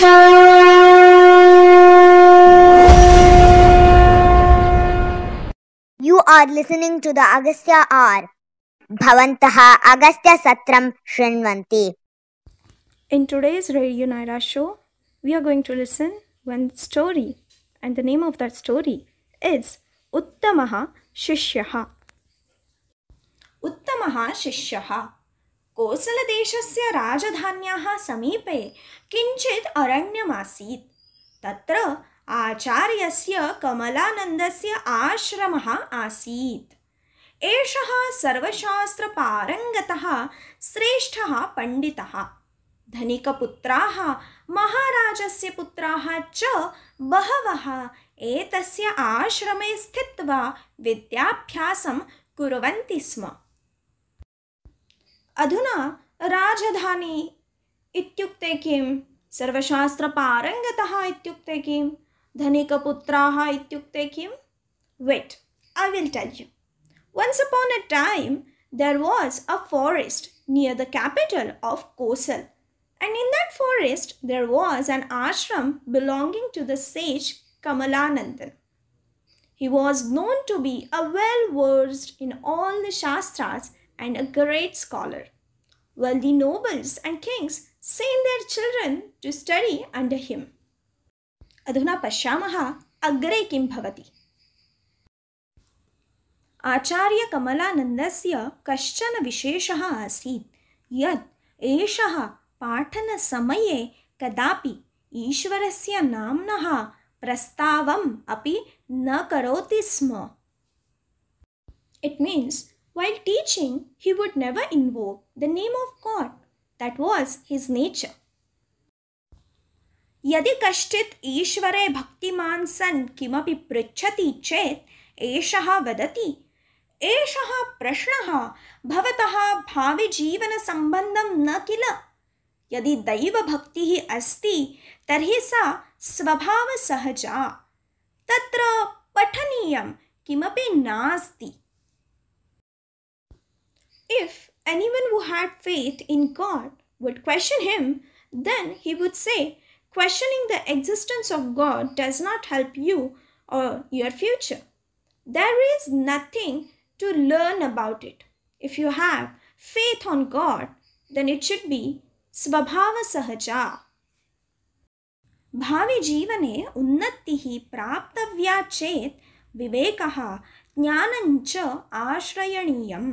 You are listening to the Agastya R. Bhavantaha Agastya Satram Shrinvanti. In today's Radio Nyra show, we are going to listen one story, and the name of that story is Uttamaha Shishyaha. Uttamaha Shishyaha कोसलदेशस्य राजधान्याः समीपे किञ्चित् अरण्यमासीत्। तत्र आचार्यस्य कमलानन्दस्य आश्रमः आसीत्। एषः सर्वशास्त्रपारङ्गतः श्रेष्ठः पण्डितः। धनिकपुत्राः महाराजस्य पुत्राः च बहवः एतस्य आश्रमे स्थित्वा विद्याभ्यासं कुर्वन्ति स्म अधुना राजधानी इत्युक्ते किं सर्वशास्त्रपारङ्गतः इत्युक्ते किं धनिकपुत्राः इत्युक्ते किं wait I will tell you Once upon a time, there was a forest near the capital of Kosal. And in that forest, there was an ashram belonging to the sage Kamalanandan. He was known to be a well versed in all the Shastras and a great scholar. Wealthy nobles and kings sent their children to study under him. अधुना पश्यामः अग्रे किं भवति आचार्यकमलानन्दस्य कश्चन विशेषः आसीत् यत् एषः पाठनसमये कदापि ईश्वरस्य नाम्नः प्रस्तावम् अपि न करोति स्म it means while teaching, he would never invoke the name of God. That was his nature. यदि कश्चित् ईश्वरे भक्तिमान् सन् किमपि पृच्छति चेत् एषः वदति एषः प्रश्नः भवतः भाविजीवनसम्बन्धं न किल यदि दैवभक्तिः अस्ति तर्हि सा स्वभावसहजा तत्र पठनीयं किमपि नास्ति If anyone who had faith in God would question him, then he would say, Questioning the existence of God does not help you or your future. There is nothing to learn about it. If you have faith on God, then it should be स्वभाव सहजा भाविजीवने उन्नतिः प्राप्तव्या चेत् विवेकः ज्ञानञ्च आश्रयणीयम्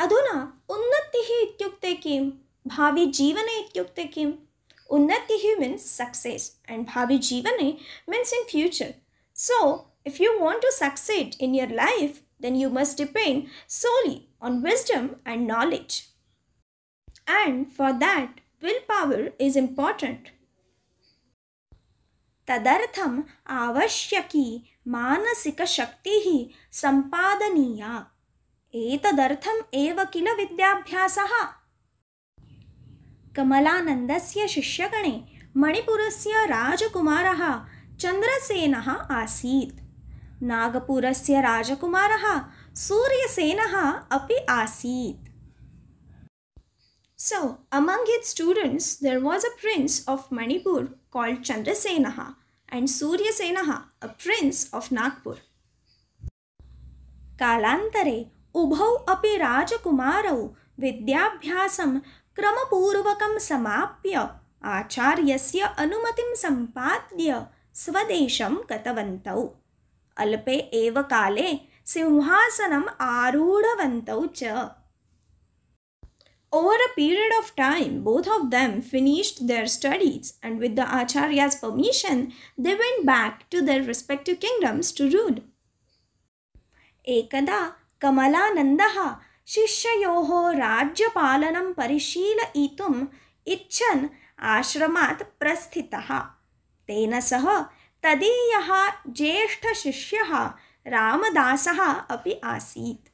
अधुना उन्नतिः इत्युक्ते किं भाविजीवने इत्युक्ते किम् उन्नतिः means success and भाविजीवने means in future so if you want to succeed in your life then you must depend solely on wisdom and knowledge and for that will power is important तदर्थम् आवश्यकी मानसिकशक्तिः सम्पादनीया एतदर्थम् एव किल विद्याभ्यासः कमलानन्दस्य शिष्यगणे मणिपुरस्य राजकुमारः चन्द्रसेनः आसीत् नागपुरस्य राजकुमारः सूर्यसेनः अपि आसीत् So, among his students, there was a prince of Manipur called Chandrasenaha and Suryasenaha, a prince of Nagpur. कालान्तरे उभौ अपि राजकुमारौ विद्याभ्यासं क्रमपूर्वकं समाप्य आचार्यस्य अनुमतिं सम्पाद्य स्वदेशं गतवन्तौ अल्पे एव काले सिंहासनम् आरूढवन्तौ च Over a period of time, both of them finished their studies, and with the Acharya's permission, they went back to their respective kingdoms to rule. एकदा कमलानंद शिष्यो राज्यपाल परिशीलयितुम् इच्छन् आश्रमात् प्रस्थितः। तेन सह ज्येष्ठ शिष्य रामदासः अभी आसीत्।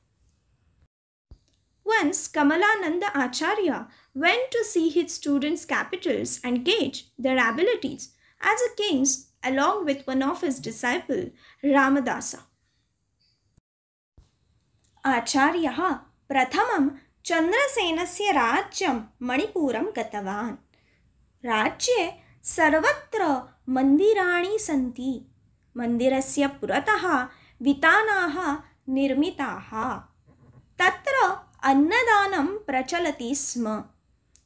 Once Kamalananda Acharya went to see his students capital and gauge their abilities as a kings along with one of his disciple रामदासः। आचार्यः प्रथमं चन्द्रसेनस्य राज्यं मणिपुरं गतवान्। राज्ये सर्वत्र मन्दिराणि सन्ति। मन्दिरस्य पुरतः वितानाः निर्मिताः। तत्र अन्नदानं प्रचलति स्म।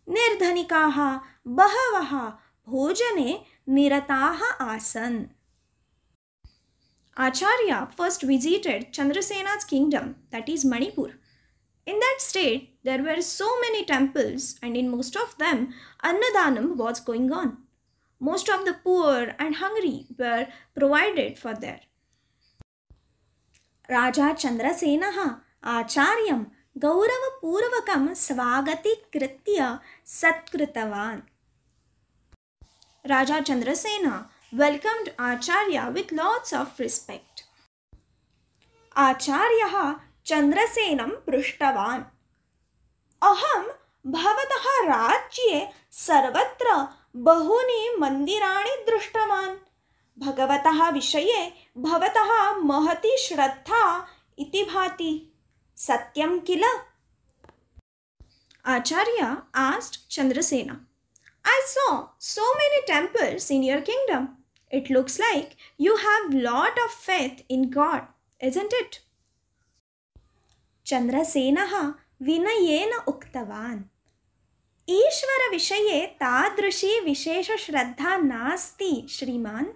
निर्धनिकाः बहवः भोजने निरताः आसन्। Acharya first visited Chandrasena's kingdom, that is Manipur. In that state, there were so many temples, and in most of them, Annadanam was going on. Most of the poor and hungry were provided for there. Raja Chandrasena Acharyam गौरवपूर्वकं स्वागतीकृत्य सत्कृतवान् Raja Chandrasena Welcomed Acharya with lots of respect. आचार्यः चन्द्रसेनं पृष्टवान् अहं भवतः राज्ये सर्वत्र बहूनि मन्दिराणि दृष्टवान् भगवतः विषये भवतः महती श्रद्धा इति भाति सत्यं किल आचार्य आस्ट् चन्द्रसेना I saw so many temples in your kingdom. It looks like you have lot of faith in God, isn't it? चन्द्रसेनः विनयेन उक्तवान् ईश्वरविषये तादृशी विशेषश्रद्धा नास्ति श्रीमान्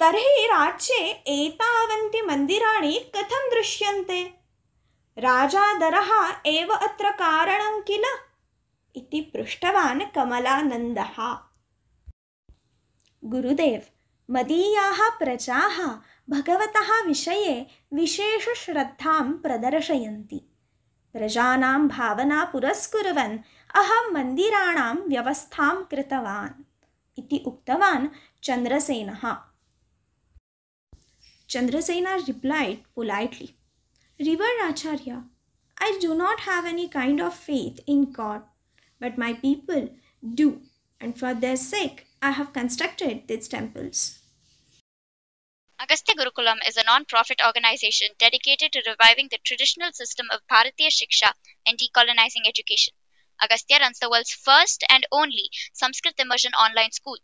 तर्हि राज्ये एतावन्ति मन्दिराणि कथं दृश्यन्ते राजादरः एव अत्र कारणं किल इति पृष्टवान् कमलानन्दः गुरुदेव, मदीया प्रजा भगवत विषय विशेषश्रद्धा प्रदर्शय प्रजा भावना पुरस्कुर अहम मंदराण व्यवस्था उतवान Chandrasen Chandrasena replied politely revered Acharya I do not have any kind of faith in God but my people do and for their sake I have constructed these temples. Agastya Gurukulam is a non-profit organization dedicated to reviving the traditional system of Bharatiya Shiksha and decolonizing education. Agastya runs the world's first and only Sanskrit immersion online school.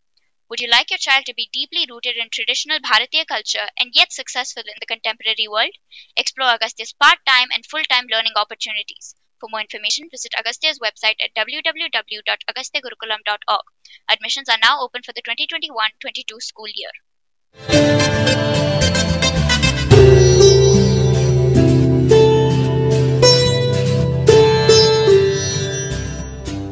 Would you like your child to be deeply rooted in traditional Bharatiya culture and yet successful in the contemporary world? Explore Agastya's part-time and full-time learning opportunities. For more information, visit Agastya's website at www.agastyagurukulam.org. Admissions are now open for the 2021-22 school year.